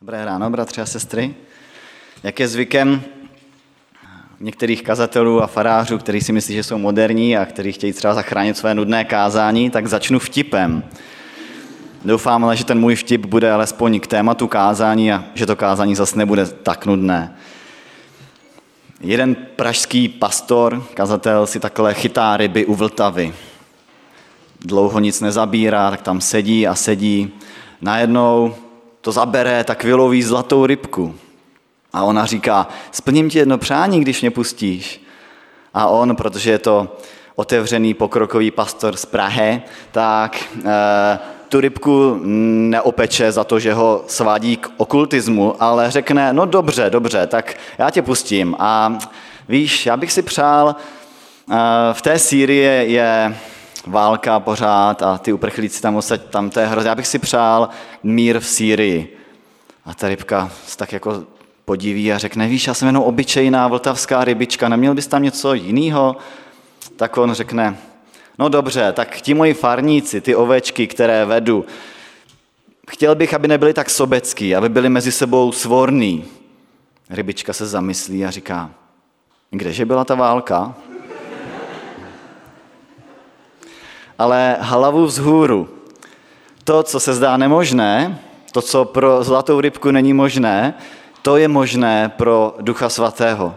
Dobré ráno, bratři a sestry. Jak je zvykem některých kazatelů a farářů, kteří si myslí, že jsou moderní a kteří chtějí třeba zachránit své nudné kázání, tak začnu vtipem. Doufám ale, že ten můj vtip bude alespoň k tématu kázání a že to kázání zase nebude tak nudné. Jeden pražský pastor, kazatel, si takhle chytá ryby u Vltavy. Dlouho nic nezabírá, tak tam sedí a sedí. Najednou to zabere, tak vyloví zlatou rybku. A ona říká, splním ti jedno přání, když mě pustíš. A on, protože je to otevřený pokrokový pastor z Prahy, tak e, tu rybku neopeče za to, že ho svádí k okultismu, ale řekne, no dobře, dobře, tak já tě pustím. A víš, já bych si přál, e, v té Sýrii je válka pořád a ty uprchlíci tam osaď, tam to je hrozně. Já bych si přál mír v Sýrii. A ta rybka se tak jako podiví a řekne, víš, já jsem jenom obyčejná vltavská rybička, neměl bys tam něco jiného? Tak on řekne, no dobře, tak ti moji farníci, ty ovečky, které vedu, chtěl bych, aby nebyli tak sobecký, aby byli mezi sebou svorní. Rybička se zamyslí a říká, kdeže byla ta válka? Ale hlavu vzhůru. To, co se zdá nemožné, to, co pro zlatou rybku není možné, to je možné pro Ducha Svatého.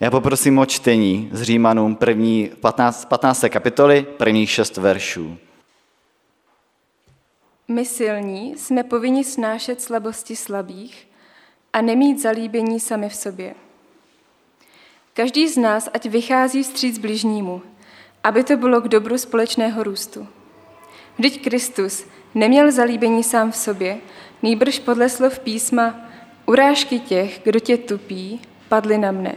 Já poprosím o čtení z Římanům první 15, 15. kapitoly, prvních šest veršů. My silní jsme povinni snášet slabosti slabých a nemít zalíbení sami v sobě. Každý z nás, ať vychází vstříc bližnímu, aby to bylo k dobru společného růstu. Vždyť Kristus neměl zalíbení sám v sobě, nýbrž podle slov písma urážky těch, kdo tě tupí, padly na mne.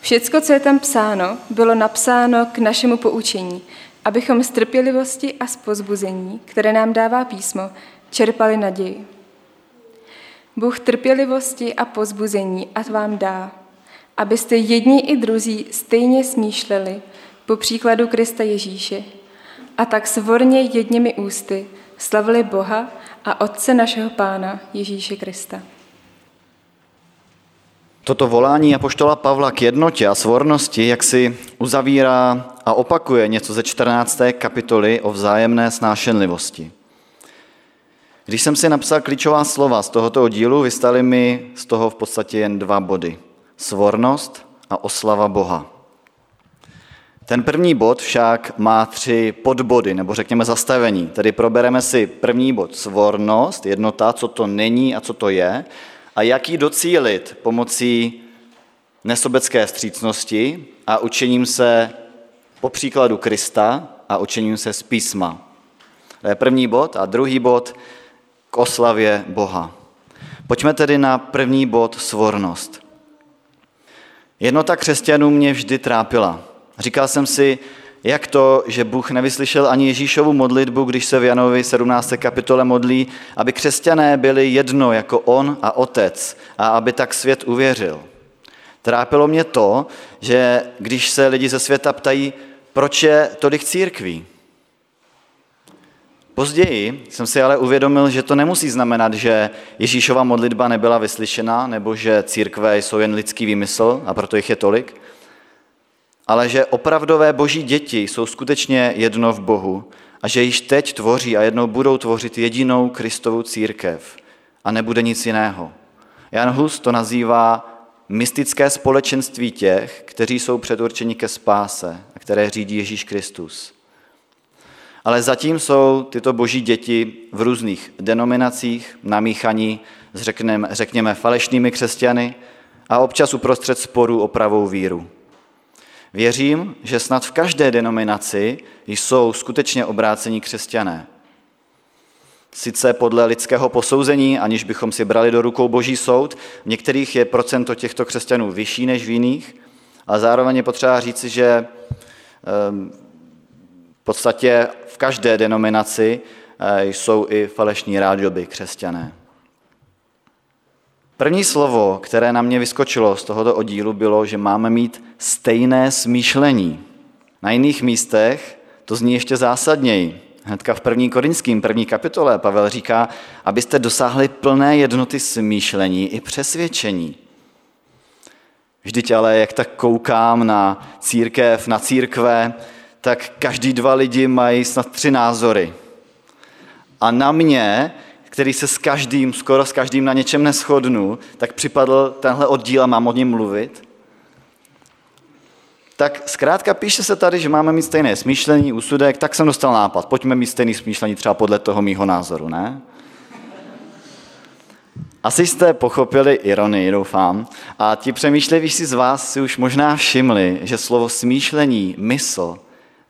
Všecko, co je tam psáno, bylo napsáno k našemu poučení, abychom z trpělivosti a z pozbuzení, které nám dává písmo, čerpali naději. Bůh trpělivosti a pozbuzení a vám dá, abyste jedni i druzí stejně smýšleli po příkladu Krista Ježíše a tak svorně jedněmi ústy slavili Boha a Otce našeho Pána Ježíše Krista. Toto volání apoštola Pavla k jednotě a svornosti, jak si uzavírá a opakuje něco ze 14. kapitoly o vzájemné snášenlivosti. Když jsem si napsal klíčová slova z tohoto oddílu, vystali mi z toho v podstatě jen dva body. Svornost a oslava Boha. Ten první bod však má tři podbody, nebo řekněme zastavení. Tedy probereme si první bod svornost, jednota, co to není a co to je, a jak ji docílit pomocí nesobecké střícnosti a učením se po příkladu Krista a učením se z písma. To je první bod. A druhý bod k oslavě Boha. Pojďme tedy na první bod svornost. Jednota křesťanů mě vždy trápila. Říkal jsem si, jak to, že Bůh nevyslyšel ani Ježíšovu modlitbu, když se v Janovi 17. kapitole modlí, aby křesťané byli jedno jako on a otec a aby tak svět uvěřil. Trápilo mě to, že když se lidi ze světa ptají, proč je tolik církví, Později jsem si ale uvědomil, že to nemusí znamenat, že Ježíšova modlitba nebyla vyslyšena, nebo že církve jsou jen lidský výmysl a proto jich je tolik, ale že opravdové boží děti jsou skutečně jedno v Bohu a že již teď tvoří a jednou budou tvořit jedinou Kristovou církev a nebude nic jiného. Jan Hus to nazývá mystické společenství těch, kteří jsou předurčeni ke spáse a které řídí Ježíš Kristus. Ale zatím jsou tyto boží děti v různých denominacích, namíchaní s řekněme, řekněme falešnými křesťany a občas uprostřed sporů o pravou víru. Věřím, že snad v každé denominaci jsou skutečně obrácení křesťané. Sice podle lidského posouzení, aniž bychom si brali do rukou boží soud, v některých je procento těchto křesťanů vyšší než v jiných, ale zároveň je potřeba říci, že ehm, v podstatě v každé denominaci eh, jsou i falešní rádoby křesťané. První slovo, které na mě vyskočilo z tohoto oddílu, bylo, že máme mít stejné smýšlení. Na jiných místech to zní ještě zásadněji. Hnedka v první korinským, první kapitole, Pavel říká, abyste dosáhli plné jednoty smýšlení i přesvědčení. Vždyť ale, jak tak koukám na církev, na církve, tak každý dva lidi mají snad tři názory. A na mě, který se s každým, skoro s každým na něčem neschodnu, tak připadl tenhle oddíl a mám o něm mluvit. Tak zkrátka píše se tady, že máme mít stejné smýšlení, úsudek, tak jsem dostal nápad. Pojďme mít stejné smýšlení třeba podle toho mýho názoru, ne? Asi jste pochopili ironii, doufám. A ti přemýšlivější z vás si už možná všimli, že slovo smýšlení, mysl,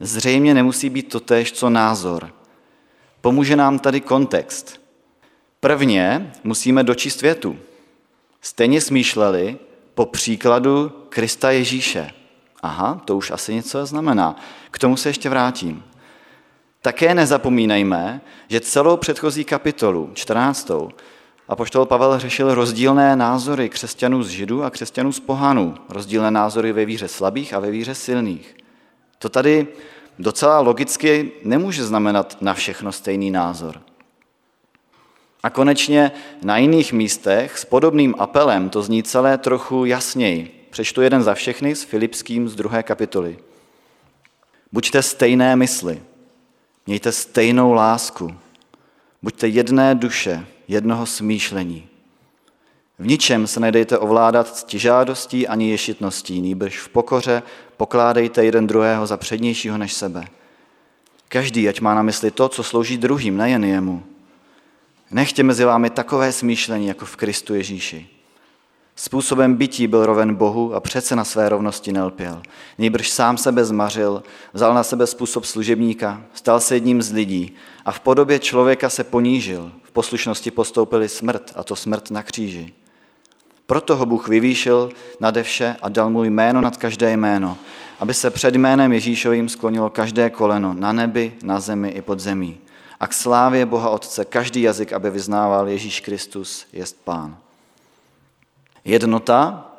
zřejmě nemusí být totéž, co názor. Pomůže nám tady kontext. Prvně musíme dočíst větu. Stejně smýšleli po příkladu Krista Ježíše. Aha, to už asi něco znamená. K tomu se ještě vrátím. Také nezapomínejme, že celou předchozí kapitolu, 14. Apoštol Pavel řešil rozdílné názory křesťanů z židů a křesťanů z pohanů. Rozdílné názory ve víře slabých a ve víře silných. To tady docela logicky nemůže znamenat na všechno stejný názor. A konečně na jiných místech s podobným apelem to zní celé trochu jasněji. Přečtu jeden za všechny s Filipským z druhé kapitoly. Buďte stejné mysli, mějte stejnou lásku, buďte jedné duše, jednoho smýšlení. V ničem se nedejte ovládat ctižádostí ani ješitností, nýbrž v pokoře pokládejte jeden druhého za přednějšího než sebe. Každý, ať má na mysli to, co slouží druhým, nejen jemu. Nechtě mezi vámi takové smýšlení jako v Kristu Ježíši. Způsobem bytí byl roven Bohu a přece na své rovnosti nelpěl. Nýbrž sám sebe zmařil, vzal na sebe způsob služebníka, stal se jedním z lidí a v podobě člověka se ponížil. V poslušnosti postoupili smrt, a to smrt na kříži. Proto ho Bůh vyvýšil nade vše a dal mu jméno nad každé jméno, aby se před jménem Ježíšovým sklonilo každé koleno na nebi, na zemi i pod zemí. A k slávě Boha Otce každý jazyk, aby vyznával Ježíš Kristus jest Pán. Jednota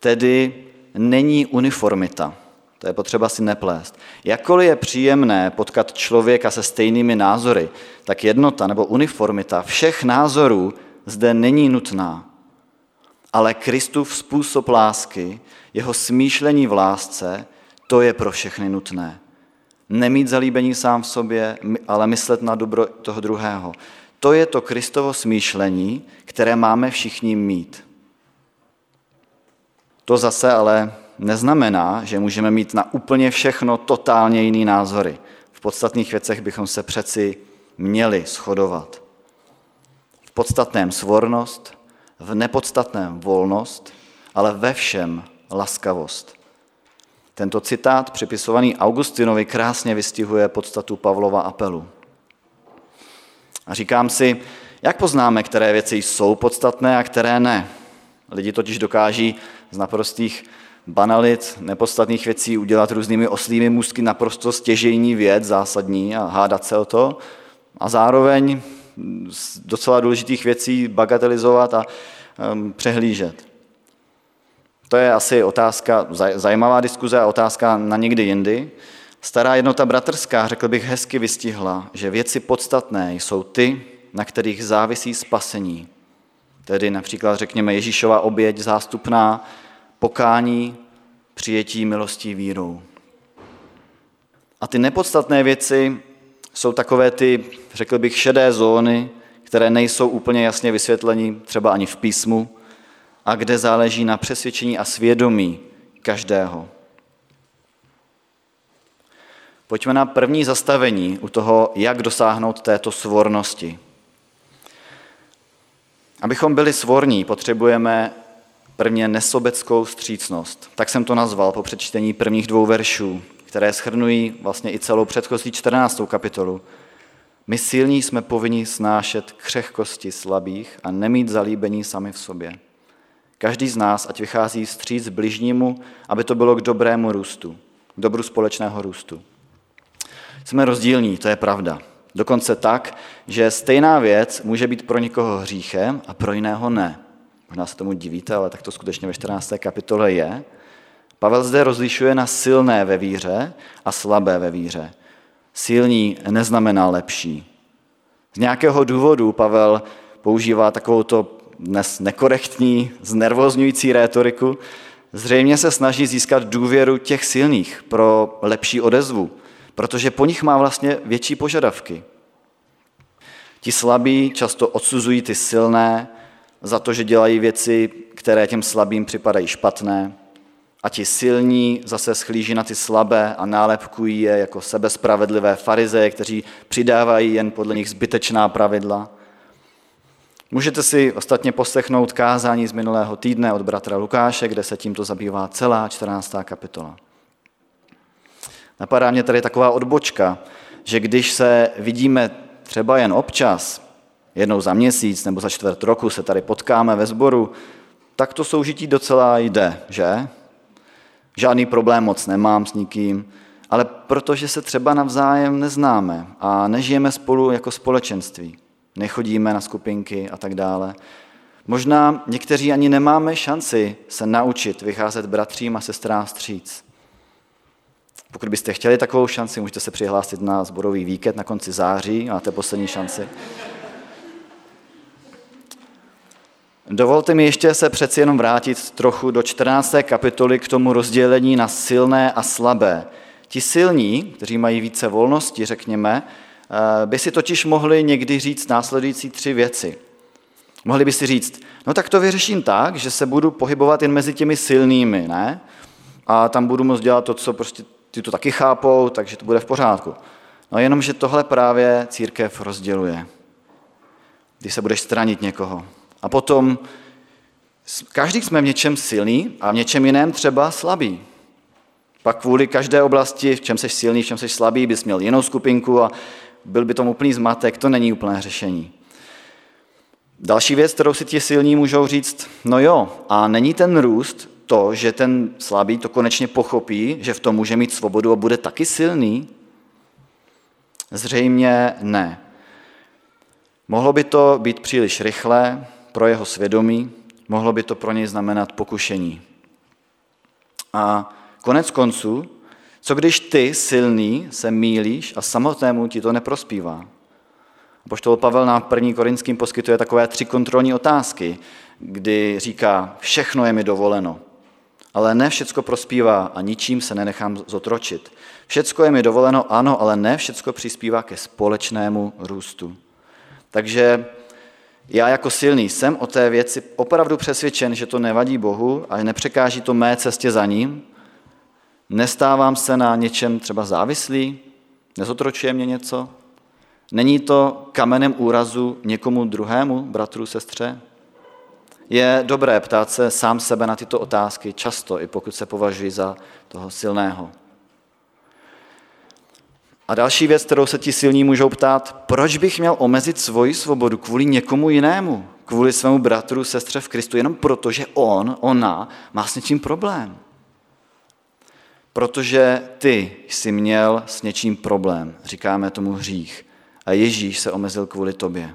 tedy není uniformita. To je potřeba si neplést. Jakkoliv je příjemné potkat člověka se stejnými názory, tak jednota nebo uniformita všech názorů zde není nutná. Ale Kristův způsob lásky, jeho smýšlení v lásce, to je pro všechny nutné. Nemít zalíbení sám v sobě, ale myslet na dobro toho druhého. To je to Kristovo smýšlení, které máme všichni mít. To zase ale neznamená, že můžeme mít na úplně všechno totálně jiný názory. V podstatných věcech bychom se přeci měli shodovat. V podstatném svornost, v nepodstatném volnost, ale ve všem laskavost. Tento citát, připisovaný Augustinovi, krásně vystihuje podstatu Pavlova apelu. A říkám si, jak poznáme, které věci jsou podstatné a které ne. Lidi totiž dokáží z naprostých banalit, nepodstatných věcí udělat různými oslými můstky naprosto stěžejní věc, zásadní a hádat se o to a zároveň z docela důležitých věcí bagatelizovat a um, přehlížet. To je asi otázka, zajímavá diskuze a otázka na někdy jindy. Stará jednota bratrská, řekl bych, hezky vystihla, že věci podstatné jsou ty, na kterých závisí spasení. Tedy například řekněme Ježíšova oběť zástupná, pokání, přijetí milostí vírou. A ty nepodstatné věci jsou takové ty, řekl bych, šedé zóny, které nejsou úplně jasně vysvětlení třeba ani v písmu a kde záleží na přesvědčení a svědomí každého. Pojďme na první zastavení u toho, jak dosáhnout této svornosti. Abychom byli svorní, potřebujeme prvně nesobeckou střícnost. Tak jsem to nazval po přečtení prvních dvou veršů, které schrnují vlastně i celou předchozí 14. kapitolu. My silní jsme povinni snášet křehkosti slabých a nemít zalíbení sami v sobě. Každý z nás, ať vychází vstříc bližnímu, aby to bylo k dobrému růstu, k dobru společného růstu. Jsme rozdílní, to je pravda. Dokonce tak, že stejná věc může být pro někoho hříchem a pro jiného ne. Možná se tomu divíte, ale tak to skutečně ve 14. kapitole je. Pavel zde rozlišuje na silné ve víře a slabé ve víře. Silní neznamená lepší. Z nějakého důvodu Pavel používá takovou to dnes nekorektní, znervozňující rétoriku. Zřejmě se snaží získat důvěru těch silných pro lepší odezvu, protože po nich má vlastně větší požadavky. Ti slabí často odsuzují ty silné za to, že dělají věci, které těm slabým připadají špatné. A ti silní zase schlíží na ty slabé a nálepkují je jako sebespravedlivé farizeje, kteří přidávají jen podle nich zbytečná pravidla. Můžete si ostatně poslechnout kázání z minulého týdne od bratra Lukáše, kde se tímto zabývá celá 14. kapitola. Napadá mě tady taková odbočka, že když se vidíme třeba jen občas, jednou za měsíc nebo za čtvrt roku se tady potkáme ve sboru, tak to soužití docela jde, že? Žádný problém moc nemám s nikým, ale protože se třeba navzájem neznáme a nežijeme spolu jako společenství, nechodíme na skupinky a tak dále. Možná někteří ani nemáme šanci se naučit vycházet bratřím a sestrám stříc. Pokud byste chtěli takovou šanci, můžete se přihlásit na zborový víkend na konci září, máte poslední šanci. Dovolte mi ještě se přeci jenom vrátit trochu do 14. kapitoly k tomu rozdělení na silné a slabé. Ti silní, kteří mají více volnosti, řekněme, by si totiž mohli někdy říct následující tři věci. Mohli by si říct, no tak to vyřeším tak, že se budu pohybovat jen mezi těmi silnými, ne? A tam budu moct dělat to, co prostě ty to taky chápou, takže to bude v pořádku. No jenom, že tohle právě církev rozděluje. Když se budeš stranit někoho, a potom každý jsme v něčem silný a v něčem jiném třeba slabý. Pak kvůli každé oblasti, v čem jsi silný, v čem jsi slabý, bys měl jinou skupinku a byl by tomu úplný zmatek, to není úplné řešení. Další věc, kterou si ti silní můžou říct, no jo, a není ten růst to, že ten slabý to konečně pochopí, že v tom může mít svobodu a bude taky silný? Zřejmě ne. Mohlo by to být příliš rychlé, pro jeho svědomí, mohlo by to pro něj znamenat pokušení. A konec konců, co když ty, silný, se mílíš a samotnému ti to neprospívá? Poštol Pavel na první korinským poskytuje takové tři kontrolní otázky, kdy říká, všechno je mi dovoleno, ale ne všecko prospívá a ničím se nenechám zotročit. Všecko je mi dovoleno, ano, ale ne všecko přispívá ke společnému růstu. Takže já jako silný jsem o té věci opravdu přesvědčen, že to nevadí Bohu a nepřekáží to mé cestě za ním. Nestávám se na něčem třeba závislý, nezotročuje mě něco. Není to kamenem úrazu někomu druhému, bratru, sestře? Je dobré ptát se sám sebe na tyto otázky často, i pokud se považuji za toho silného. A další věc, kterou se ti silní můžou ptát, proč bych měl omezit svoji svobodu kvůli někomu jinému, kvůli svému bratru, sestře v Kristu, jenom proto, že on, ona má s něčím problém. Protože ty jsi měl s něčím problém, říkáme tomu hřích, a Ježíš se omezil kvůli tobě.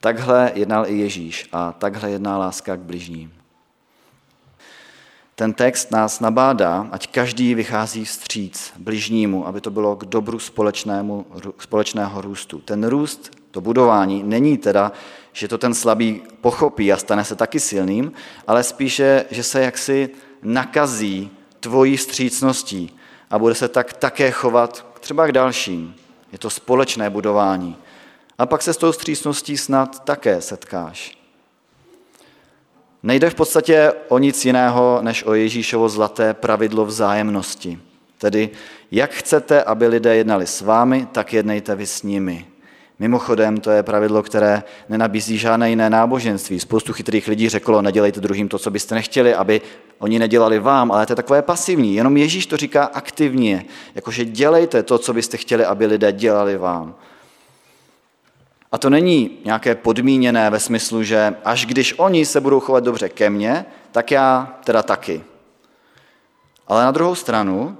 Takhle jednal i Ježíš a takhle jedná láska k bližním. Ten text nás nabádá, ať každý vychází vstříc bližnímu, aby to bylo k dobru společnému, společného růstu. Ten růst, to budování, není teda, že to ten slabý pochopí a stane se taky silným, ale spíše, že se jaksi nakazí tvojí vstřícností a bude se tak také chovat třeba k dalším. Je to společné budování. A pak se s tou vstřícností snad také setkáš. Nejde v podstatě o nic jiného, než o Ježíšovo zlaté pravidlo vzájemnosti. Tedy, jak chcete, aby lidé jednali s vámi, tak jednejte vy s nimi. Mimochodem, to je pravidlo, které nenabízí žádné jiné náboženství. Spoustu chytrých lidí řeklo, nedělejte druhým to, co byste nechtěli, aby oni nedělali vám, ale to je takové pasivní. Jenom Ježíš to říká aktivně, jakože dělejte to, co byste chtěli, aby lidé dělali vám. A to není nějaké podmíněné ve smyslu, že až když oni se budou chovat dobře ke mně, tak já teda taky. Ale na druhou stranu,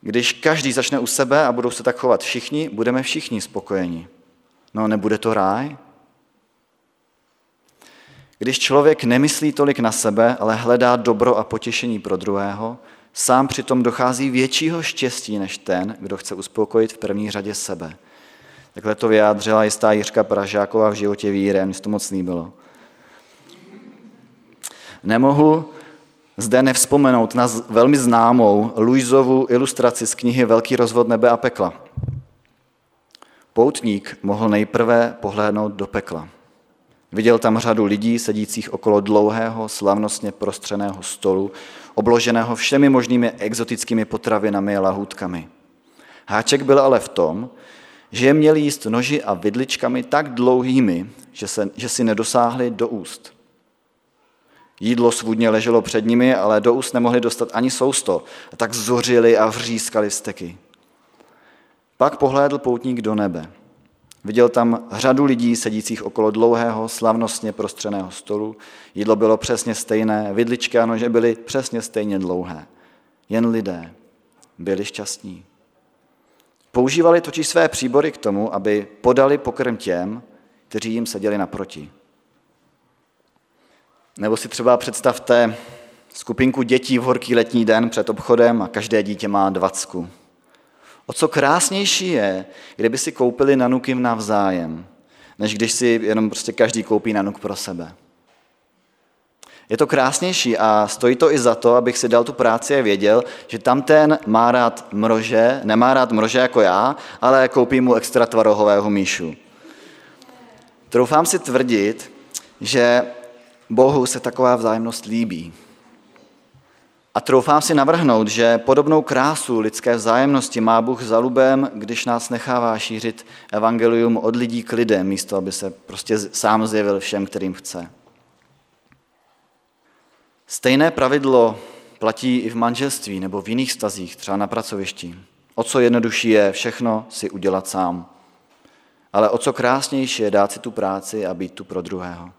když každý začne u sebe a budou se tak chovat všichni, budeme všichni spokojeni. No nebude to ráj? Když člověk nemyslí tolik na sebe, ale hledá dobro a potěšení pro druhého, sám přitom dochází většího štěstí než ten, kdo chce uspokojit v první řadě sebe. Takhle to vyjádřila jistá Jiřka Pražáková v životě víry, mně to moc líbilo. Nemohu zde nevzpomenout na velmi známou Luizovu ilustraci z knihy Velký rozvod nebe a pekla. Poutník mohl nejprve pohlédnout do pekla. Viděl tam řadu lidí sedících okolo dlouhého, slavnostně prostřeného stolu, obloženého všemi možnými exotickými potravinami a lahůdkami. Háček byl ale v tom, že je měli jíst noži a vidličkami tak dlouhými, že, se, že si nedosáhli do úst. Jídlo svůdně leželo před nimi, ale do úst nemohli dostat ani sousto, a tak zořili a vřískali steky. Pak pohlédl poutník do nebe. Viděl tam řadu lidí sedících okolo dlouhého, slavnostně prostřeného stolu. Jídlo bylo přesně stejné, vidličky a nože byly přesně stejně dlouhé. Jen lidé byli šťastní. Používali totiž své příbory k tomu, aby podali pokrm těm, kteří jim seděli naproti. Nebo si třeba představte skupinku dětí v horký letní den před obchodem a každé dítě má dvacku. O co krásnější je, kdyby si koupili nanuky navzájem, než když si jenom prostě každý koupí nanuk pro sebe. Je to krásnější a stojí to i za to, abych si dal tu práci a věděl, že tam ten má rád mrože, nemá rád mrože jako já, ale koupí mu extra tvarohového míšu. Troufám si tvrdit, že Bohu se taková vzájemnost líbí. A troufám si navrhnout, že podobnou krásu lidské vzájemnosti má Bůh za lubem, když nás nechává šířit evangelium od lidí k lidem, místo aby se prostě sám zjevil všem, kterým chce. Stejné pravidlo platí i v manželství nebo v jiných stazích, třeba na pracovišti. O co jednodušší je všechno si udělat sám. Ale o co krásnější je dát si tu práci a být tu pro druhého.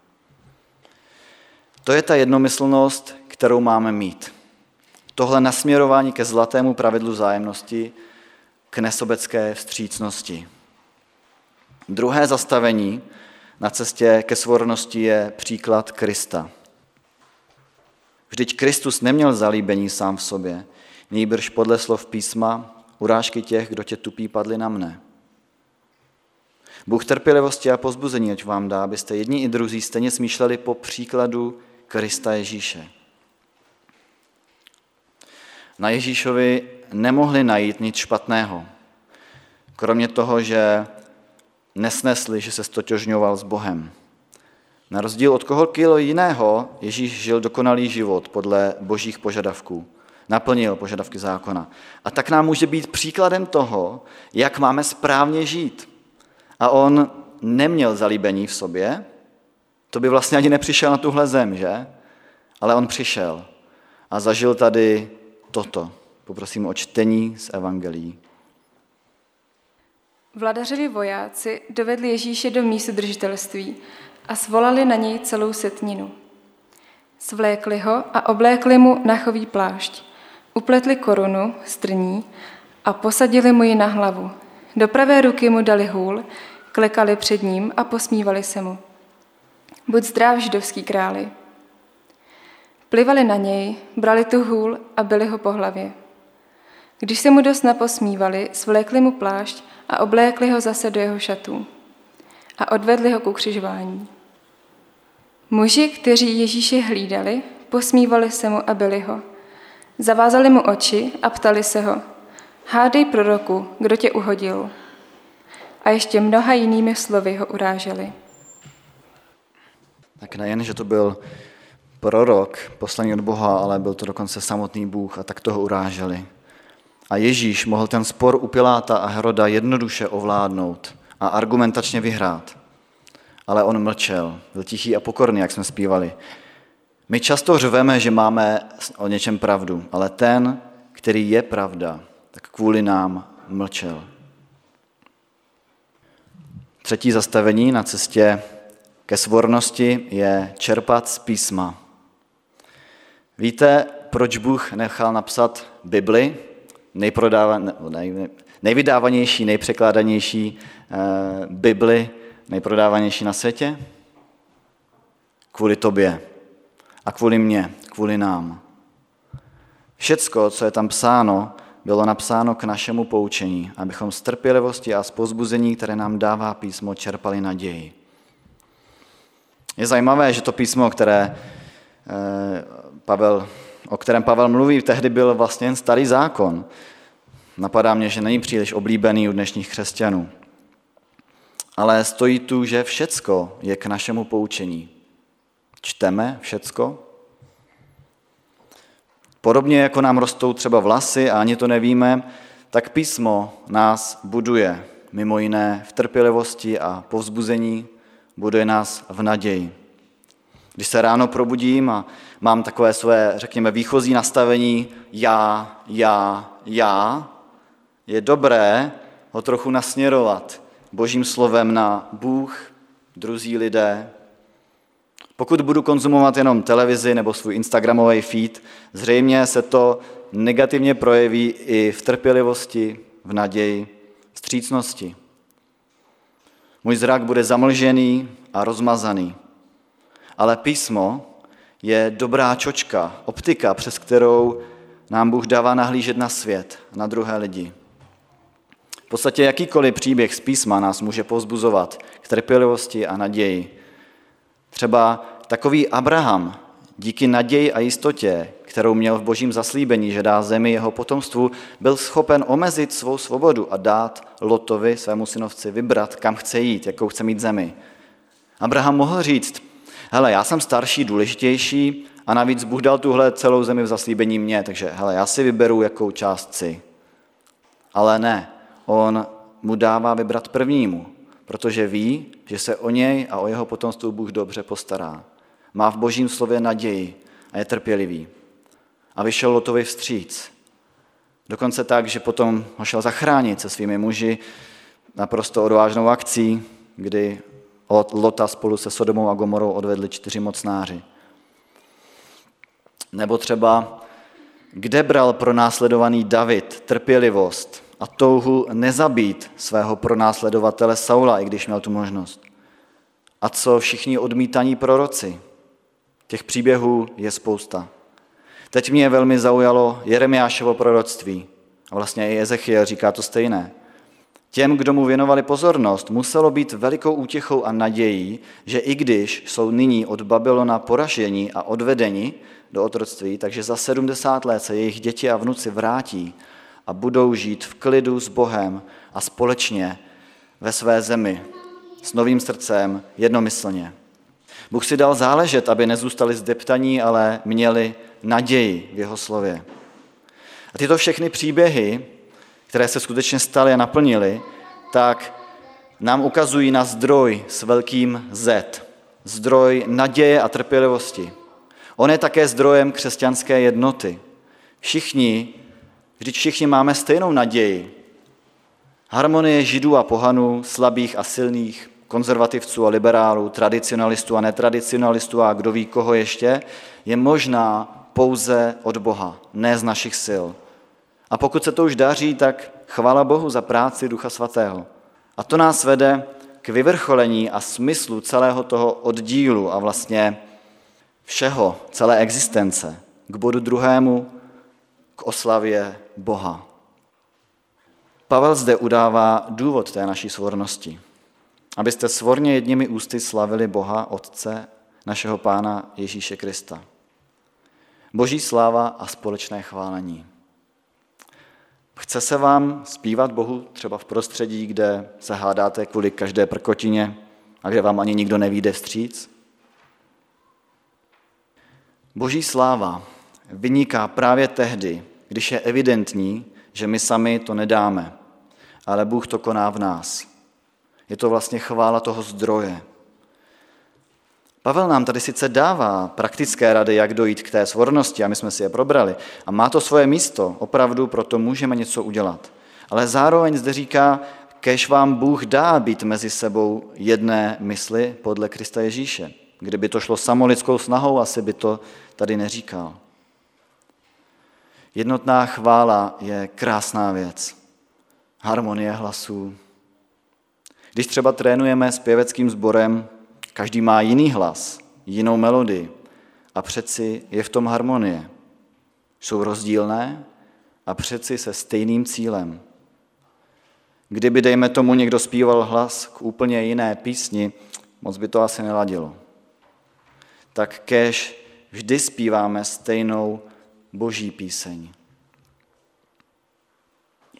To je ta jednomyslnost, kterou máme mít. Tohle nasměrování ke zlatému pravidlu zájemnosti, k nesobecké vstřícnosti. Druhé zastavení na cestě ke svornosti je příklad Krista. Vždyť Kristus neměl zalíbení sám v sobě, nejbrž podle slov písma, urážky těch, kdo tě tupí, padly na mne. Bůh trpělivosti a pozbuzení, ať vám dá, abyste jedni i druzí stejně smýšleli po příkladu Krista Ježíše. Na Ježíšovi nemohli najít nic špatného, kromě toho, že nesnesli, že se stotožňoval s Bohem. Na rozdíl od kohokoliv jiného, Ježíš žil dokonalý život podle božích požadavků. Naplnil požadavky zákona. A tak nám může být příkladem toho, jak máme správně žít. A on neměl zalíbení v sobě, to by vlastně ani nepřišel na tuhle zem, že? Ale on přišel a zažil tady toto. Poprosím o čtení z Evangelií. Vladařovi vojáci dovedli Ježíše do místu držitelství a svolali na něj celou setninu. Svlékli ho a oblékli mu nachový plášť, upletli korunu strní a posadili mu ji na hlavu. Do pravé ruky mu dali hůl, klekali před ním a posmívali se mu. Buď zdrav, židovský králi. Plivali na něj, brali tu hůl a byli ho po hlavě. Když se mu dost naposmívali, svlékli mu plášť a oblékli ho zase do jeho šatů a odvedli ho k ukřižování. Muži, kteří Ježíše hlídali, posmívali se mu a byli ho. Zavázali mu oči a ptali se ho, hádej proroku, kdo tě uhodil. A ještě mnoha jinými slovy ho uráželi. Tak nejen, že to byl prorok, poslaný od Boha, ale byl to dokonce samotný Bůh a tak toho uráželi. A Ježíš mohl ten spor u Piláta a Heroda jednoduše ovládnout a argumentačně vyhrát. Ale on mlčel, byl tichý a pokorný, jak jsme zpívali. My často řveme, že máme o něčem pravdu, ale ten, který je pravda, tak kvůli nám mlčel. Třetí zastavení na cestě ke svornosti je čerpat z písma. Víte, proč Bůh nechal napsat Bibli, nejvydávanější, nejpřekládanější eh, Bibli, nejprodávanější na světě? Kvůli tobě a kvůli mně, kvůli nám. Všecko, co je tam psáno, bylo napsáno k našemu poučení, abychom z trpělivosti a z pozbuzení, které nám dává písmo, čerpali naději. Je zajímavé, že to písmo, které eh, Pavel, o kterém Pavel mluví, tehdy byl vlastně jen starý zákon. Napadá mě, že není příliš oblíbený u dnešních křesťanů. Ale stojí tu, že všecko je k našemu poučení. Čteme všecko? Podobně jako nám rostou třeba vlasy a ani to nevíme, tak písmo nás buduje, mimo jiné v trpělivosti a povzbuzení, buduje nás v naději. Když se ráno probudím a mám takové své, řekněme, výchozí nastavení já, já, já, je dobré ho trochu nasměrovat božím slovem na Bůh, druzí lidé. Pokud budu konzumovat jenom televizi nebo svůj Instagramový feed, zřejmě se to negativně projeví i v trpělivosti, v naději, střícnosti. Můj zrak bude zamlžený a rozmazaný. Ale písmo je dobrá čočka, optika, přes kterou nám Bůh dává nahlížet na svět, na druhé lidi. V podstatě jakýkoliv příběh z písma nás může pozbuzovat k trpělivosti a naději. Třeba takový Abraham díky naději a jistotě, kterou měl v božím zaslíbení, že dá zemi jeho potomstvu, byl schopen omezit svou svobodu a dát Lotovi, svému synovci, vybrat, kam chce jít, jakou chce mít zemi. Abraham mohl říct, hele, já jsem starší, důležitější a navíc Bůh dal tuhle celou zemi v zaslíbení mě, takže hele, já si vyberu, jakou část chci. Ale ne, on mu dává vybrat prvnímu, protože ví, že se o něj a o jeho potomstvu Bůh dobře postará. Má v božím slově naději a je trpělivý. A vyšel Lotovi vstříc. Dokonce tak, že potom ho šel zachránit se svými muži naprosto odvážnou akcí, kdy Lota spolu se Sodomou a Gomorou odvedli čtyři mocnáři. Nebo třeba, kde bral pronásledovaný David trpělivost a touhu nezabít svého pronásledovatele Saula, i když měl tu možnost. A co všichni odmítaní proroci? Těch příběhů je spousta. Teď mě velmi zaujalo Jeremiášovo proroctví. A vlastně i Ezechiel říká to stejné. Těm, kdo mu věnovali pozornost, muselo být velikou útěchou a nadějí, že i když jsou nyní od Babylona poraženi a odvedeni do otroctví, takže za 70 let se jejich děti a vnuci vrátí a budou žít v klidu s Bohem a společně ve své zemi s novým srdcem jednomyslně. Bůh si dal záležet, aby nezůstali zdeptaní, ale měli naději v jeho slově. A tyto všechny příběhy, které se skutečně staly a naplnily, tak nám ukazují na zdroj s velkým Z. Zdroj naděje a trpělivosti. On je také zdrojem křesťanské jednoty. Všichni Vždyť všichni máme stejnou naději. Harmonie židů a pohanů, slabých a silných, konzervativců a liberálů, tradicionalistů a netradicionalistů a kdo ví koho ještě, je možná pouze od Boha, ne z našich sil. A pokud se to už daří, tak chvála Bohu za práci Ducha Svatého. A to nás vede k vyvrcholení a smyslu celého toho oddílu a vlastně všeho, celé existence, k bodu druhému, k oslavě Boha. Pavel zde udává důvod té naší svornosti. Abyste svorně jedními ústy slavili Boha, Otce, našeho Pána Ježíše Krista. Boží sláva a společné chválení. Chce se vám zpívat Bohu třeba v prostředí, kde se hádáte kvůli každé prkotině a kde vám ani nikdo nevíde vstříc? Boží sláva vyniká právě tehdy, když je evidentní, že my sami to nedáme, ale Bůh to koná v nás. Je to vlastně chvála toho zdroje. Pavel nám tady sice dává praktické rady, jak dojít k té svornosti, a my jsme si je probrali, a má to svoje místo, opravdu proto můžeme něco udělat. Ale zároveň zde říká, kež vám Bůh dá být mezi sebou jedné mysli podle Krista Ježíše. Kdyby to šlo samolidskou snahou, asi by to tady neříkal. Jednotná chvála je krásná věc. Harmonie hlasů. Když třeba trénujeme s pěveckým sborem, každý má jiný hlas, jinou melodii a přeci je v tom harmonie. Jsou rozdílné a přeci se stejným cílem. Kdyby, dejme tomu, někdo zpíval hlas k úplně jiné písni, moc by to asi neladilo. Tak kež vždy zpíváme stejnou boží píseň.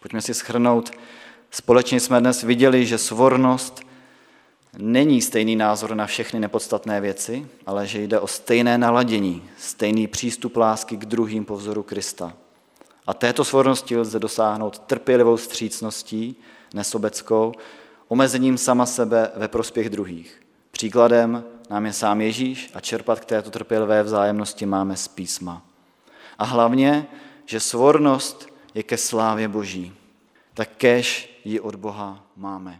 Pojďme si schrnout. Společně jsme dnes viděli, že svornost není stejný názor na všechny nepodstatné věci, ale že jde o stejné naladění, stejný přístup lásky k druhým po vzoru Krista. A této svornosti lze dosáhnout trpělivou střícností, nesobeckou, omezením sama sebe ve prospěch druhých. Příkladem nám je sám Ježíš a čerpat k této trpělivé vzájemnosti máme z písma. A hlavně, že svornost je ke slávě Boží, tak kež ji od Boha máme.